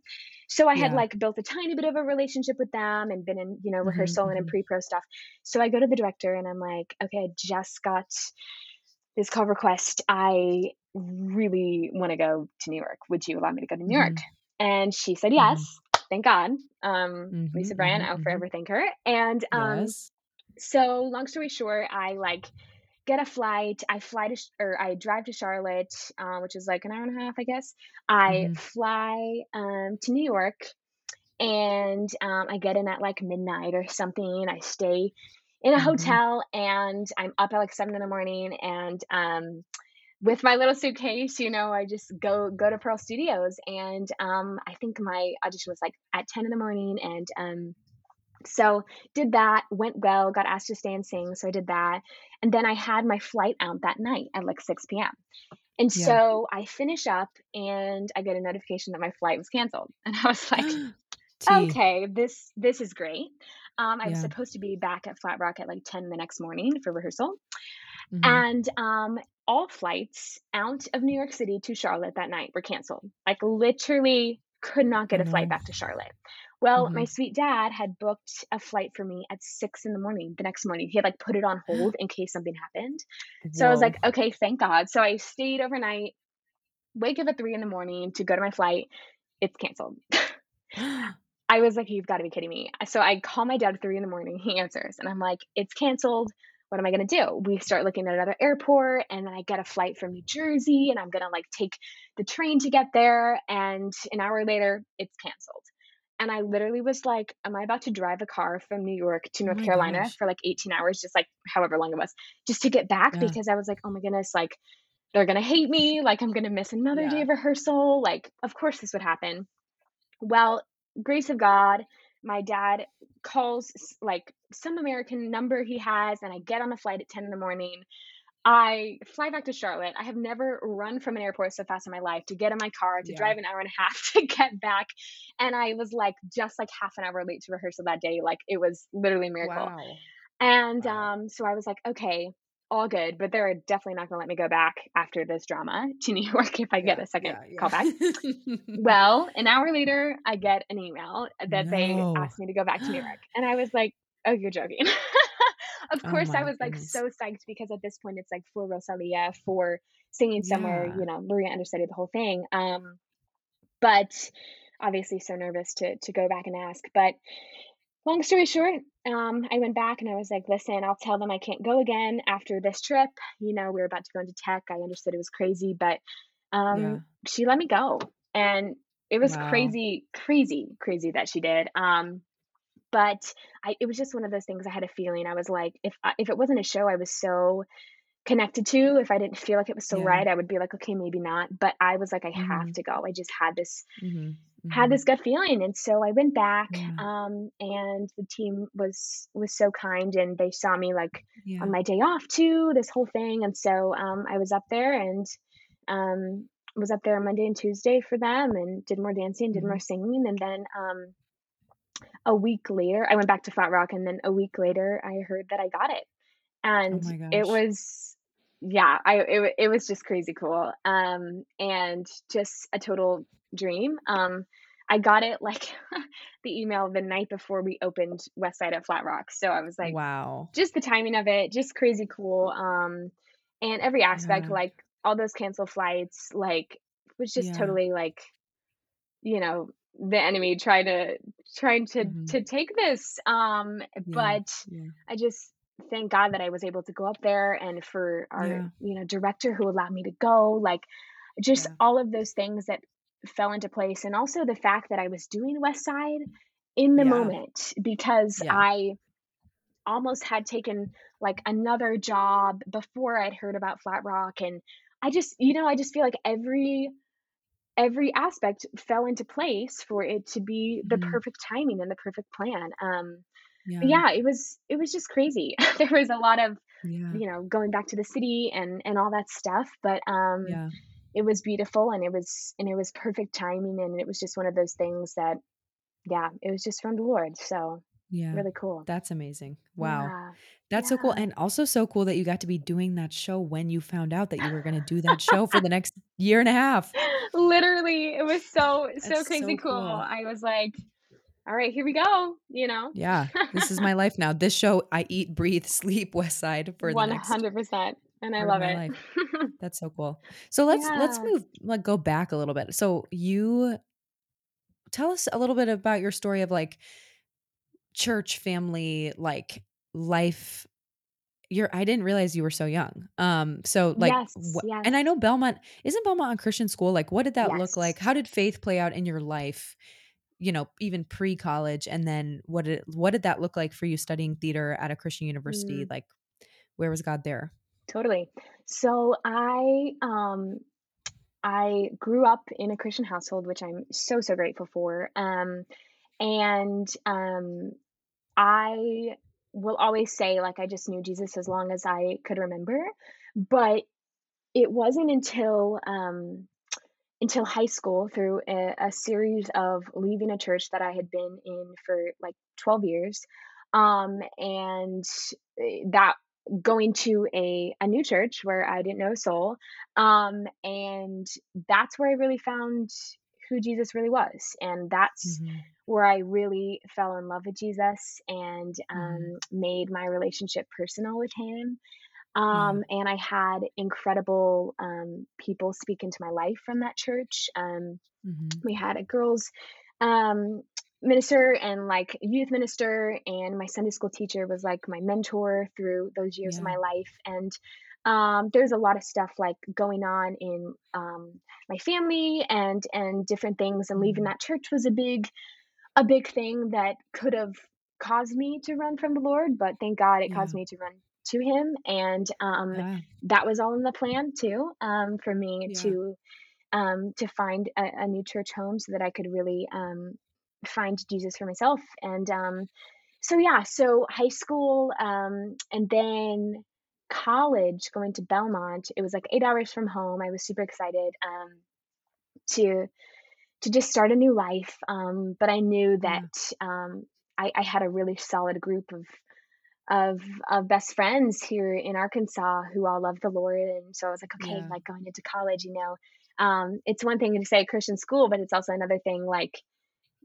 So I had Yeah. like built a tiny bit of a relationship with them and been in, you know, rehearsal and in mhm. pre-pro stuff. So I go to the director and I'm like, okay, I just got this call request. I really want to go to New York. Would you allow me to go to New York? Mhm. And she said yes. Thank God. Um, Mhm, Lisa Bryan, mhm, I'll mhm. forever thank her. And um, Yes. so long story short, I like get a flight. I fly to sh- or I drive to Charlotte, uh, which is like an hour and a half, I guess. I Mhm. fly um, to New York, and um, I get in at like midnight or something. I stay in a Mhm. hotel, and I'm up at like seven in the morning, and um, with my little suitcase, you know, I just go go to Pearl Studios, and um, I think my audition was like at ten in the morning, and um, so did that, went well, got asked to stay and sing, so I did that, and then I had my flight out that night at like 6 p.m. And Yeah. so I finish up, and I get a notification that my flight was canceled, and I was like, okay, this this is great. Um, I was Yeah. supposed to be back at Flat Rock at like 10 the next morning for rehearsal. Mhm. And um, all flights out of New York City to Charlotte that night were canceled. Like literally could not get a flight back to Charlotte. Well, my Mhm. sweet dad had booked a flight for me at six in the morning the next morning. He had like put it on hold in case something happened. So I was like, okay, thank God. So I stayed overnight, wake up at three in the morning to go to my flight. It's canceled. I was like, you've got to be kidding me. So I call my dad at three in the morning. He answers, and I'm like, it's canceled. What am I going to do? We start looking at another airport, and then I get a flight from New Jersey, and I'm going to like take the train to get there. And an hour later, it's canceled. And I literally was like, am I about to drive a car from New York to Oh North my Carolina gosh. for like 18 hours, just like however long it was, just to get back? Yeah. Because I was like, oh my goodness, like they're going to hate me. Like I'm going to miss another day of rehearsal. Like, of course, this would happen. Well, grace of God, my dad calls like some American number he has, and I get on a flight at 10 in the morning. I fly back to Charlotte. I have never run from an airport so fast in my life to get in my car, to Yeah. drive an hour and a half to get back. And I was like just like half an hour late to rehearsal that day. Like it was literally a miracle. Wow. And Wow. um, so I was like, okay, all good, but they're definitely not going to let me go back after this drama to New York if I get Yeah. a second Yeah. call back. Well, an hour later, I get an email that they asked me to go back to New York. And I was like, oh, you're joking. of Oh course, I my was like so psyched because at this point it's like for Rosalia, for singing somewhere, Yeah. you know, Maria understudied the whole thing. Um, but obviously so nervous to to go back and ask. But long story short, um, I went back and I was like, listen, I'll tell them I can't go again after this trip. You know, we were about to go into tech. I understood it was crazy, but Yeah. um, she let me go. And it was Wow. crazy, crazy, crazy that she did. Um, but I, it was just one of those things. I had a feeling. I was like, if I, if it wasn't a show I was so connected to, if I didn't feel like it was so Yeah. right, I would be like, okay, maybe not. But I was like, I have Mhm. to go. I just had this Mhm. had this gut feeling and so i went back Yeah. um and the team was was so kind and they saw me like Yeah. on my day off too this whole thing and so um i was up there and um was up there monday and tuesday for them and did more dancing did more Mhm. singing and then um a week later i went back to flat rock and then a week later i heard that i got it Oh and my it was yeah i it, it was just crazy cool um and just a total dream um i got it like the email the night before we opened west side at flat rock so i was like Wow. just the timing of it just crazy cool um and every aspect Yeah. like all those canceled flights like was just Yeah. totally like you know the enemy trying to trying to Mhm. to take this um Yeah. but. I just thank God that I was able to go up there and for our, you know, director who allowed me to go, like just all of those things that fell into place. And also the fact that I was doing West Side in the Yeah. moment because Yeah. I almost had taken like another job before I'd heard about Flat Rock. And I just, you know, I just feel like every every aspect fell into place for it to be the Mhm. perfect timing and the perfect plan. Um Yeah. yeah, it was it was just crazy. there was a lot of, you know, going back to the city and and all that stuff, but um Yeah. It was beautiful and it was and it was perfect timing and it was just one of those things that yeah, it was just from the Lord. So Yeah. really cool. That's amazing. Wow. Yeah. That's so cool, and also so cool that you got to be doing that show when you found out that you were gonna do that show for the next year and a half. Literally, it was so, so That's crazy so cool. cool. I was like, "All right, here we go," you know? Yeah. This is my life now. This show, I eat, breathe, sleep West Side for the 100%, and I love it. That's so cool. So let's let's move like go back a little bit. So you tell us a little bit about your story of like church family like life you're I didn't realize you were so young. Um so like Yes, wh- yes, and I know Belmont isn't Belmont a Christian school? Like what did that look like? How did faith play out in your life? You know, even pre-college and then what did what did that look like for you studying theater at a Christian university? Mm, Like where was God there? Totally. So I, um I grew up in a Christian household, which I'm so, so grateful for. Um, and um, I will always say, like, I just knew Jesus as long as I could remember. But it wasn't until um, until high school, through a, a series of leaving a church that I had been in for like 12 years, um, and eh, that going to a, a new church where I didn't know a soul. Um, and that's where I really found who Jesus really was. And that's Mhm. where I really fell in love with Jesus and um, made my relationship personal with him. Um, and I had incredible um, people speak into my life from that church. Um, Mhm. we had a girls um, minister and like youth minister, and my Sunday school teacher was like my mentor through those years of my life. And um, there's a lot of stuff like going on in um, my family and and different things. And leaving Mhm. that church was a big a big thing that could have caused me to run from the Lord, but thank God it Yeah. caused me to run to Him. And um, Yeah. that was all in the plan too um, for me Yeah. to um, to find a, a new church home so that I could really um, find Jesus for myself. And um, so yeah, so high school um, and then college, going to Belmont. It was like eight hours from home. I was super excited um, to to just start a new life. Um, but I knew that um, I, I had a really solid group of of of best friends here in Arkansas who all love the Lord, and so I was like, okay, Yeah. like going into college, you know, um, it's one thing to say Christian school, but it's also another thing like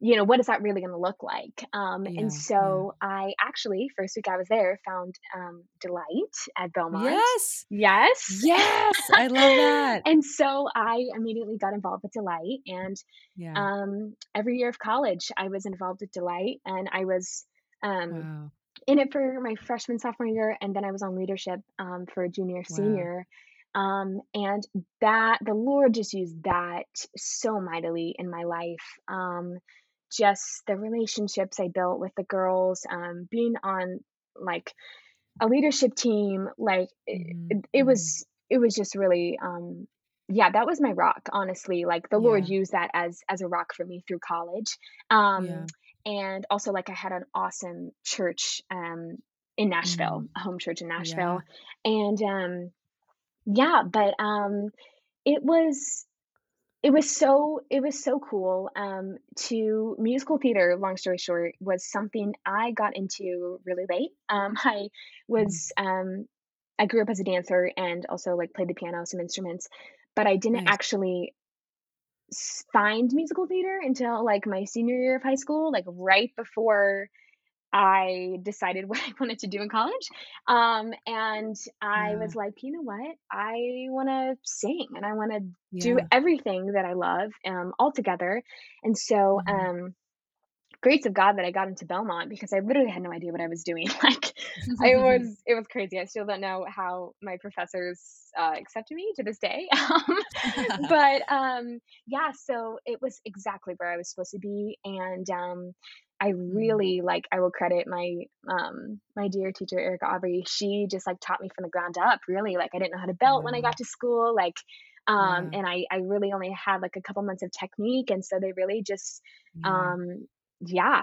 you know, what is that really going to look like? Um, and Yeah. Yeah. so I actually, first week I was there, found um, Delight at Belmont. Yes. Yes. Yes. I love that. and so I immediately got involved with Delight. And Yeah. um, every year of college, I was involved with Delight. And I was um, Wow. in it for my freshman, sophomore year. And then I was on leadership um, for junior, Wow. senior. Um, and that, the Lord just used that so mightily in my life. Um, just the relationships I built with the girls, um, being on like a leadership team, like it, Mhm. it, it Mhm. was it was just really um yeah, that was my rock, honestly. Like the Lord used that as as a rock for me through college. Um Yeah. and also like I had an awesome church um in Nashville, Mhm. a home church in Yeah. Nashville. And um yeah, but um it was it was so it was so cool, um, to musical theater, long story short, was something I got into really late. Um, I Mhm. was, um I grew up as a dancer and also, like, played the piano, some instruments, but I didn't Nice. actually find musical theater until, like, my senior year of high school, like, right before I decided what I wanted to do in college. Um, and I Yeah. was like, you know what? I want to sing and I want to do everything that I love um, all together. And so, Mhm. um, grace of God that I got into Belmont because I literally had no idea what I was doing. Like, it was it was crazy. I still don't know how my professors uh, accepted me to this day. Um, but um, yeah, so it was exactly where I was supposed to be, and um, I Mhm. really like. I will credit my um, my dear teacher Erica Aubrey. She just like taught me from the ground up. Really, like I didn't know how to belt when I got to school. Like. Um, and I, I really only had like a couple months of technique. And so they really just, Yeah. um, yeah,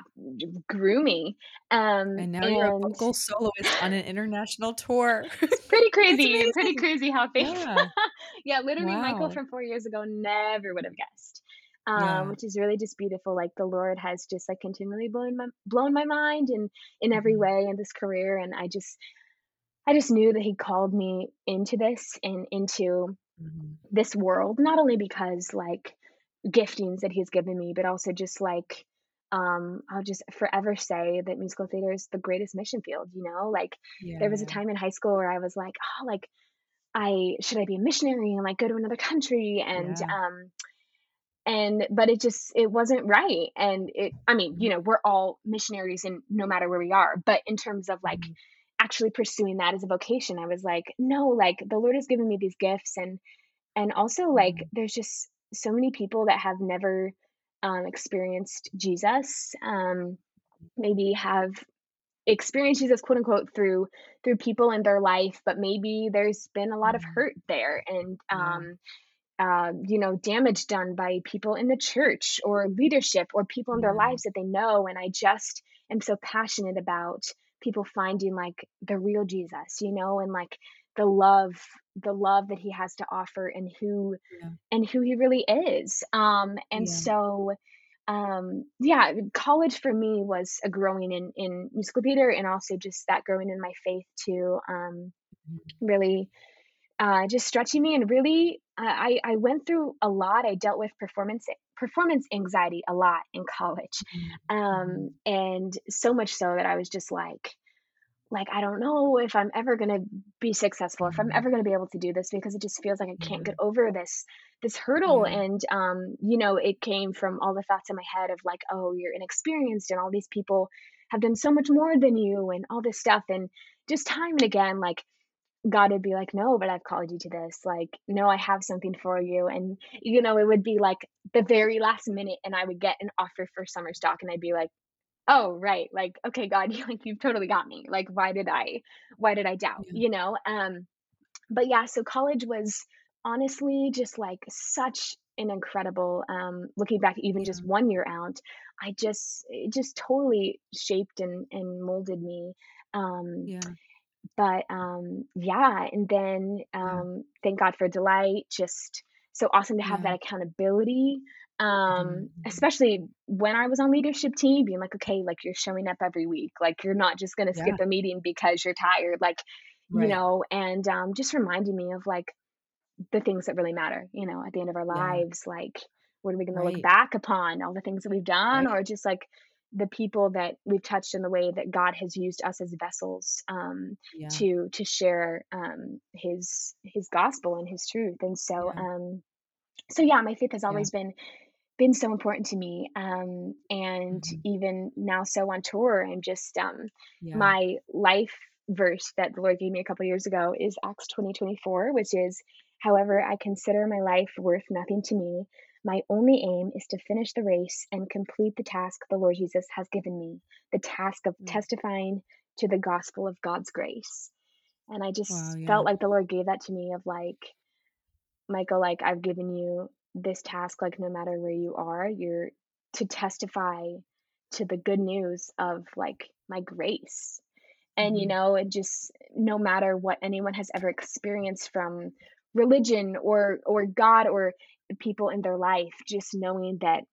grew me. Um, And now you're a and vocal soloist on an international tour. it's pretty crazy, pretty crazy how things Yeah. Yeah, literally Michel from 4 years ago never would have guessed. Um, Yeah. which is really just beautiful. Like the Lord has just like continually blown my blown my mind in in every Mhm. way in this career, and I just I just knew that He called me into this and into Mhm. this world, not only because like giftings that He's given me, but also just like um, I'll just forever say that musical theater is the greatest mission field. You know, like there was a time in high school where I was like, oh, like I should I be a missionary and like go to another country and Yeah. um and but it just it wasn't right and it I mean, you know, we're all missionaries and no matter where we are, but in terms of like Mhm. actually pursuing that as a vocation, I was like, no, like the Lord has given me these gifts and and also like Mhm. there's just so many people that have never um experienced Jesus, um maybe have experienced Jesus quote unquote through through people in their life, but maybe there's been a lot of Mhm. hurt there and um uh, you know, damage done by people in the church or leadership or people in their lives that they know. And I just am so passionate about people finding like the real Jesus, you know, and like the love, the love that he has to offer and who Yeah. and who he really is. Um, and Yeah. so um yeah college for me was a growing in in musical theater and also just that growing in my faith too um Mhm. really uh, just stretching me and really I I went through a lot. I dealt with performance performance anxiety a lot in college, Mhm. um, Mhm. and so much so that I was just like like I don't know if I'm ever gonna be successful, if I'm Mhm. ever gonna be able to do this because it just feels like I can't get over this this hurdle. And um, you know, it came from all the thoughts in my head of like, oh, you're inexperienced, and all these people have done so much more than you, and all this stuff, and just time and again, like God would be like, "No, but I've called you to this. Like, no, I have something for you." And, you know, it would be like the very last minute and I would get an offer for summer stock and I'd be like, "Oh, right. Like, okay, God, you like you've totally got me. Like, why did I why did I doubt?" Yeah. You know? Um, but yeah, so college was honestly just like such an incredible um looking back even Yeah. just one year out, I just it just totally shaped and and molded me. Um Yeah. But, um, yeah, and then, Yeah. um, thank God for Delight, just so awesome to have Yeah. that accountability, um, Mhm. Mhm. especially when I was on leadership team, being like, "Okay, like, you're showing up every week, like, you're not just gonna Yeah. skip a meeting because you're tired," like, you know, and, um, just reminding me of, like, the things that really matter, you know, at the end of our lives, like, what are we gonna look back upon? All the things that we've done Right. or just, like, the people that we've touched in the way that God has used us as vessels, um, Yeah. to to share, um, his his gospel and his truth, and so, Yeah. um so yeah, my faith has Yeah. always been been so important to me, um, and Mhm. even now so on tour, I'm just, um Yeah. my life verse that the Lord gave me a couple years ago is Acts 20:24, which is, "However, I consider my life worth nothing to me. My only aim is to finish the race and complete the task the Lord Jesus has given me, the task of Mm. testifying to the gospel of God's grace." And I Wow, just yeah. felt like the Lord gave that to me of like, Michel, like I've given you this task, like no matter where you are, you're to testify to the good news of like my grace. And you Mhm. know, it just no matter what anyone has ever experienced from religion or or God or people in their life, just knowing that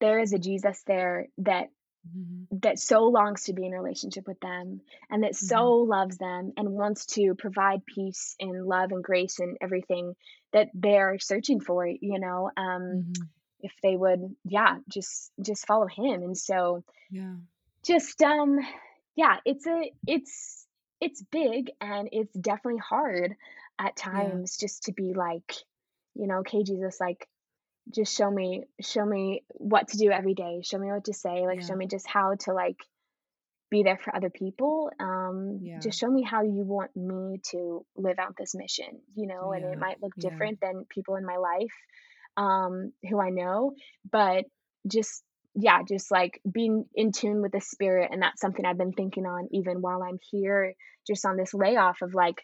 there is a Jesus there that Mhm. that so longs to be in a relationship with them and that so Mhm. loves them and wants to provide peace and love and grace and everything that they're searching for you know um Mhm. if they would yeah just just follow him and so Yeah. just um yeah it's a it's it's big and it's definitely hard at Yeah. times just to be like you know okay jesus like just show me show me what to do every day. Show me what to say. Like show me just how to like be there for other people. Um Yeah. just show me how you want me to live out this mission you know and it might look Yeah. different than people in my life um who i know but just yeah just like being in tune with the spirit and that's something i've been thinking on even while i'm here just on this layoff of like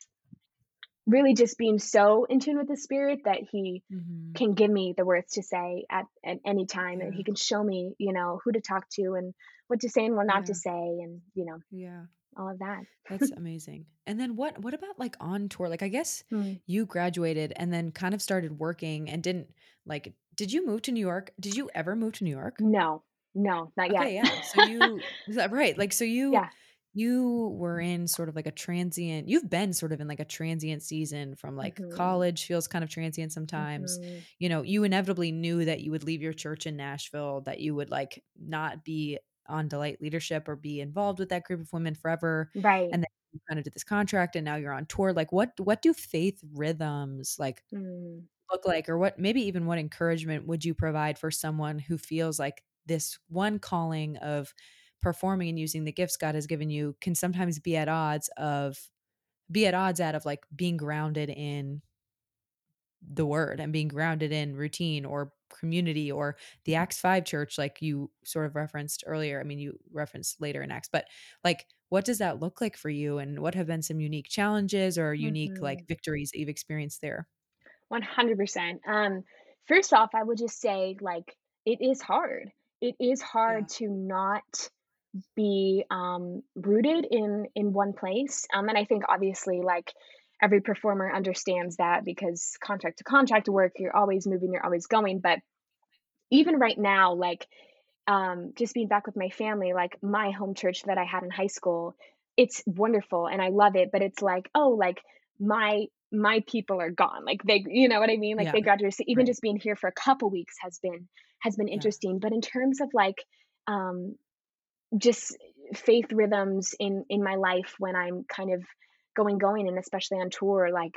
really just being so in tune with the spirit that he Mhm. can give me the words to say at, at any time and he can show me you know who to talk to and what to say and what not to say and you know Yeah. all of that That's amazing. And then what what about like on tour? Like I guess Hmm. you graduated and then kind of started working and didn't like Did you move to New York? Did you ever move to New York? No. No, not yet. Okay, yeah. So you right? Like, so you Yeah. You were in sort of like a transient you've been sort of in like a transient season from like Mhm. college feels kind of transient sometimes. Mhm. You know, you inevitably knew that you would leave your church in Nashville, that you would like not be on Delight leadership or be involved with that group of women forever. Right. And then you kind of did this contract and now you're on tour. Like what what do faith rhythms like Mm. look like or what maybe even what encouragement would you provide for someone who feels like this one calling of performing and using the gifts God has given you can sometimes be at odds of be at odds out of like being grounded in the word and being grounded in routine or community or the Acts 5 church like you sort of referenced earlier. I mean you referenced later in Acts, but like what does that look like for you and what have been some unique challenges or unique like Mhm. victories that you've experienced there? 100%. Um, first off, I would just say, like, it is hard. It is Yeah. hard to not be, um, rooted in in one place, um, and I think obviously, like, every performer understands that because contract to contract work, you're always moving, you're always going, but even right now, like, um, just being back with my family, like, my home church that I had in high school, it's wonderful and I love it, but it's like, oh, like, my my people are gone, like, they you know what I mean? Like, Yeah. they graduated, so even Right. just being here for a couple weeks has been has been Yeah. interesting, but in terms of, like, um, just faith rhythms in in my life when I'm kind of going, going, and especially on tour, like,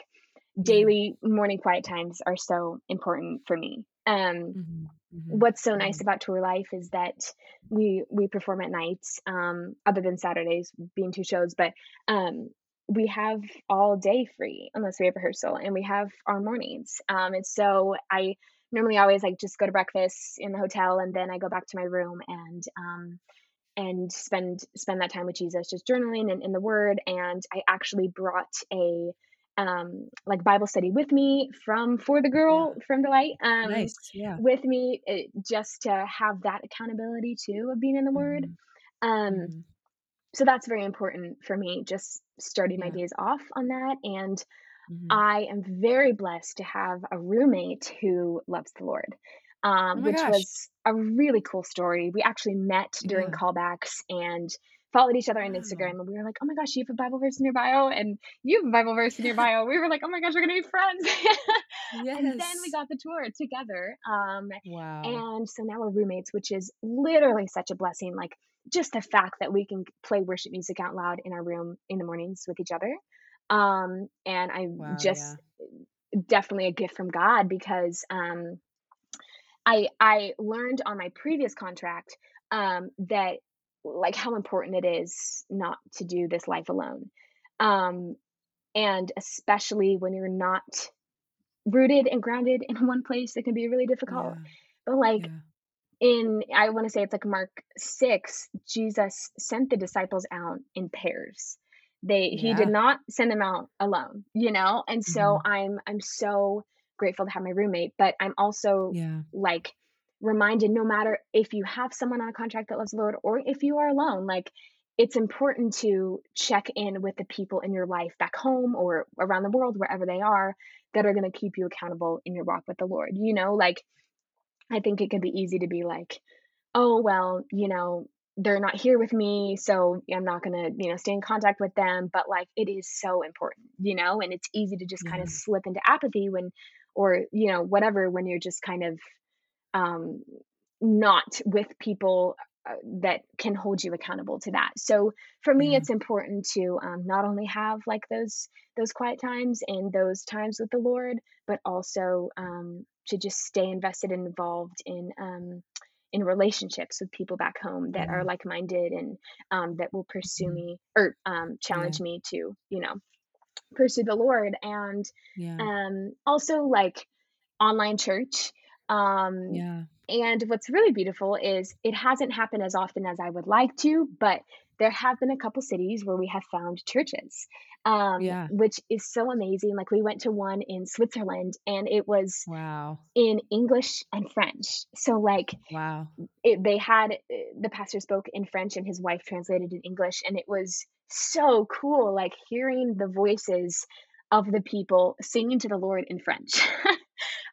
daily morning quiet times are so important for me. Um, Mhm. Mhm. what's so nice Mhm. about tour life is that we we perform at nights, um, other than Saturdays being 2 shows, but, um, we have all day free unless we have rehearsal, and we have our mornings, um, and so I normally always, like, just go to breakfast in the hotel, and then I go back to my room and, um, and spend spend that time with Jesus, just journaling and in the Word, and I actually brought a, um, like, Bible study with me from For the Yeah. Girl from Delight, um, Nice. Yeah. with me, eh, just to have that accountability too of being in the Word. Mhm. Um, Mhm. so that's very important for me, just starting my days off on that, and Mhm. I am very blessed to have a roommate who loves the Lord, um, my which gosh. was a really cool story. We actually met during Yeah. callbacks and followed each other on Instagram, and we were like, "Oh my gosh, you have a Bible verse in your bio, and you have a Bible verse in your bio." We were like, "Oh my gosh, we're gonna be friends." And then we got the tour together, um, Wow. and so now we're roommates, which is literally such a blessing, like, just the fact that we can play worship music out loud in our room in the mornings with each other, um, and I Wow, just yeah. definitely a gift from God because, um, I I learned on my previous contract, um, that like, how important it is not to do this life alone, um, and especially when you're not rooted and grounded in one place, it can be really difficult, Yeah. but, like, Yeah. in I wanna say it's like Mark 6, Jesus sent the disciples out in pairs. They he did not send them out alone, you know, and so Mhm. I'm I'm so grateful to have my roommate, but I'm also, Yeah. like, reminded no matter if you have someone on a contract that loves the Lord or if you are alone, like, it's important to check in with the people in your life back home or around the world, wherever they are, that are gonna keep you accountable in your walk with the Lord, you know, like, I think it could be easy to be like, "Oh, well, you know, they're not here with me, so I'm not gonna, you know, stay in contact with them," but, like, it is so important, you know, and it's easy to just kinda slip into apathy when or, you know, whatever, when you're just kind of, um, not with people, uh, that can hold you accountable to that. So, for me, Yeah. it's important to, um, not only have, like, those those quiet times and those times with the Lord, but also, um, to just stay invested and involved in, um, in relationships with people back home that are like-minded and, um, that will pursue Mhm. me or, um, Yeah. challenge me to, you know, pursue the Lord, and, Yeah. um, also, like, online church, um, Yeah. and what's really beautiful is it hasn't happened as often as I would like to, but there have been a couple cities where we have found churches, um, Yeah. which is so amazing, like, we went to one in Switzerland, and it was Wow. in English and French. So, like, Wow. it they had, eh the pastor spoke in French and his wife translated in English, and it was so cool, like, hearing the voices of the people singing to the Lord in French.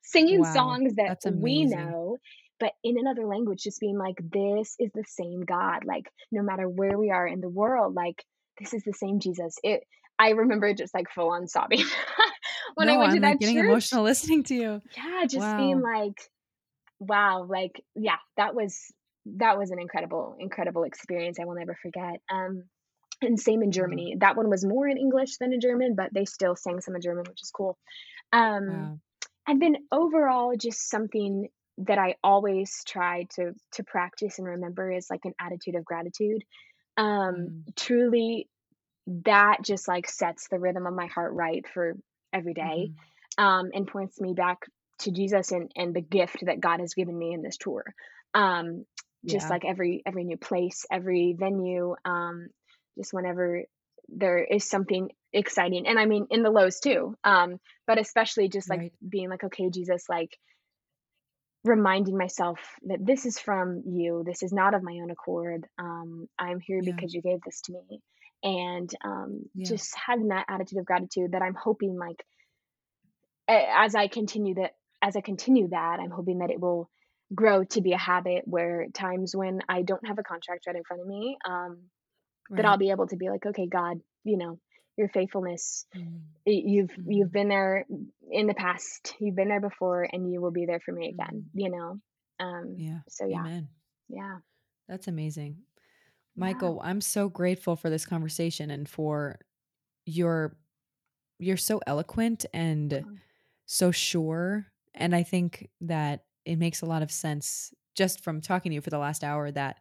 singing Wow, songs that we know, but in another language, just being like, this is the same God. Like, no matter where we are in the world, like, this is the same Jesus. It, I remember just like full on sobbing when I went to I'm, like, that getting church. emotional listening to you. Yeah, just being like, wow, like, yeah, that was that was an incredible, incredible experience I will never forget. Um, and same in Mhm. Germany. That one was more in English than in German, but they still sang some in German, which is cool. Um, Wow. and then overall, just something that I always try to to practice and remember is like an attitude of gratitude. Um, Mm, truly, that just like sets the rhythm of my heart right for every day, mhm. um, and points me back to Jesus and and the gift that God has given me in this tour. Um, just Yeah, like every every new place, every venue, um, just whenever there is something exciting, and I mean in the lows too, um, but especially just like right. being like, okay, Jesus, like reminding myself that this is from you. This is not of my own accord. Um, I'm here Yeah, because you gave this to me. And um, yeah, just having that attitude of gratitude that I'm hoping like as I continue that as I continue that, I'm hoping that it will grow to be a habit where times when I don't have a contract right in front of me, um, that I'll be able to be like, okay, God, you know, your faithfulness, y- you've you've mhm, been there in the past, you've been there before, and you will be there for me again, mhm. you know. Um, Yeah, so yeah, amen. yeah, That's amazing. yeah. Michel, I'm so grateful for this conversation and for your you're so eloquent and Uh-huh. so sure, and I think that it makes a lot of sense just from talking to you for the last hour that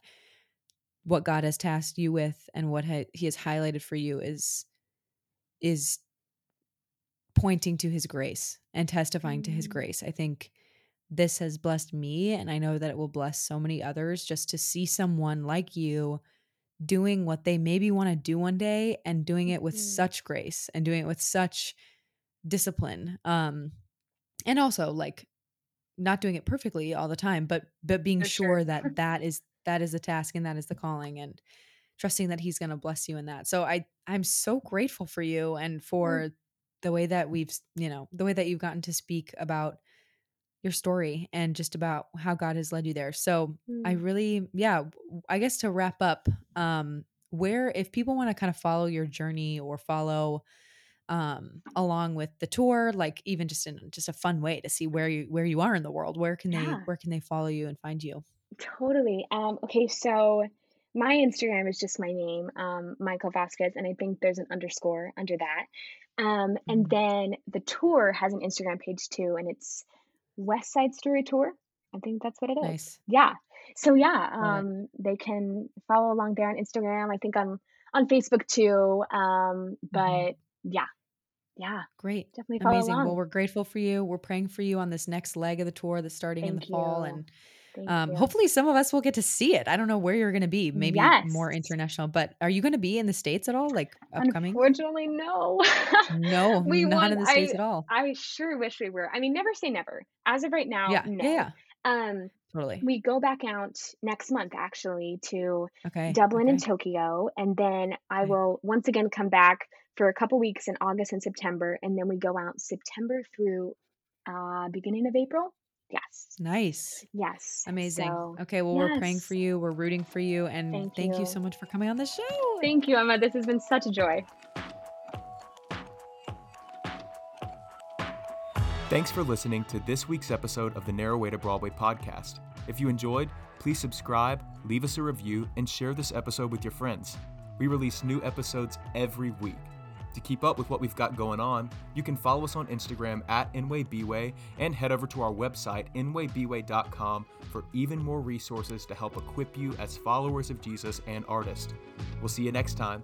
what God has tasked you with and what ha- he has highlighted for you is is pointing to his grace and testifying to his Mm, grace. I think this has blessed me and I know that it will bless so many others just to see someone like you doing what they maybe want to do one day and doing it with mhm. such grace and doing it with such discipline. Um and also like not doing it perfectly all the time, but but being For sure. sure that that is that is the task and that is the calling and trusting that he's going to bless you in that. So I I'm so grateful for you and Mm, for the way that we've, you know, the way that you've gotten to speak about your story and just about how God has led you there. So I mm. really, yeah, I guess to wrap up, um, where if people want to kind of follow your journey or follow um along with the tour, like even just in just a fun way to see where you where you are in the world, where can they where can they follow you and find you? totally. Um, okay, so my Instagram is just my name, um, Michel Vasquez, and I think there's an underscore under that. Um, and Mhm. then the tour has an Instagram page too, and it's West Side Story Tour. I think that's what it is. Nice. Yeah. So yeah, um, they can follow along there on Instagram. I think on on Facebook too. Um, Mhm. but yeah, yeah, Great. definitely follow Amazing. Well, we're grateful for you. We're praying for you on this next leg of the tour that's starting in the Thank fall. you. And Thank um, hopefully, some of us will get to see it. I don't know where you're going to be, maybe more international, but are you going to be in the States at all, like upcoming? Unfortunately, no. No, We not want in the States I at all. I sure wish we were. I mean, never say never. As of right now, Yeah. No. Yeah. Um, Totally. we go back out next month actually to Okay. Dublin and Tokyo, and then I Okay. will once again come back for a couple weeks in August and September, and then we go out September through uh beginning of April. Yes. Nice. Yes. Amazing. So, Okay. Well, we're praying for you. We're rooting for you. And Thank thank you you. so much for coming on the show. Thank you, Emma. This has been such a joy. Thanks for listening to this week's episode of the Narrow Way to Broadway podcast. If you enjoyed, please subscribe, leave us a review, and share this episode with your friends. We release new episodes every week. To keep up with what we've got going on, you can follow us on Instagram at NWayBway and head over to our website, nwaybway.com, for even more resources to help equip you as followers of Jesus and artists. We'll see you next time.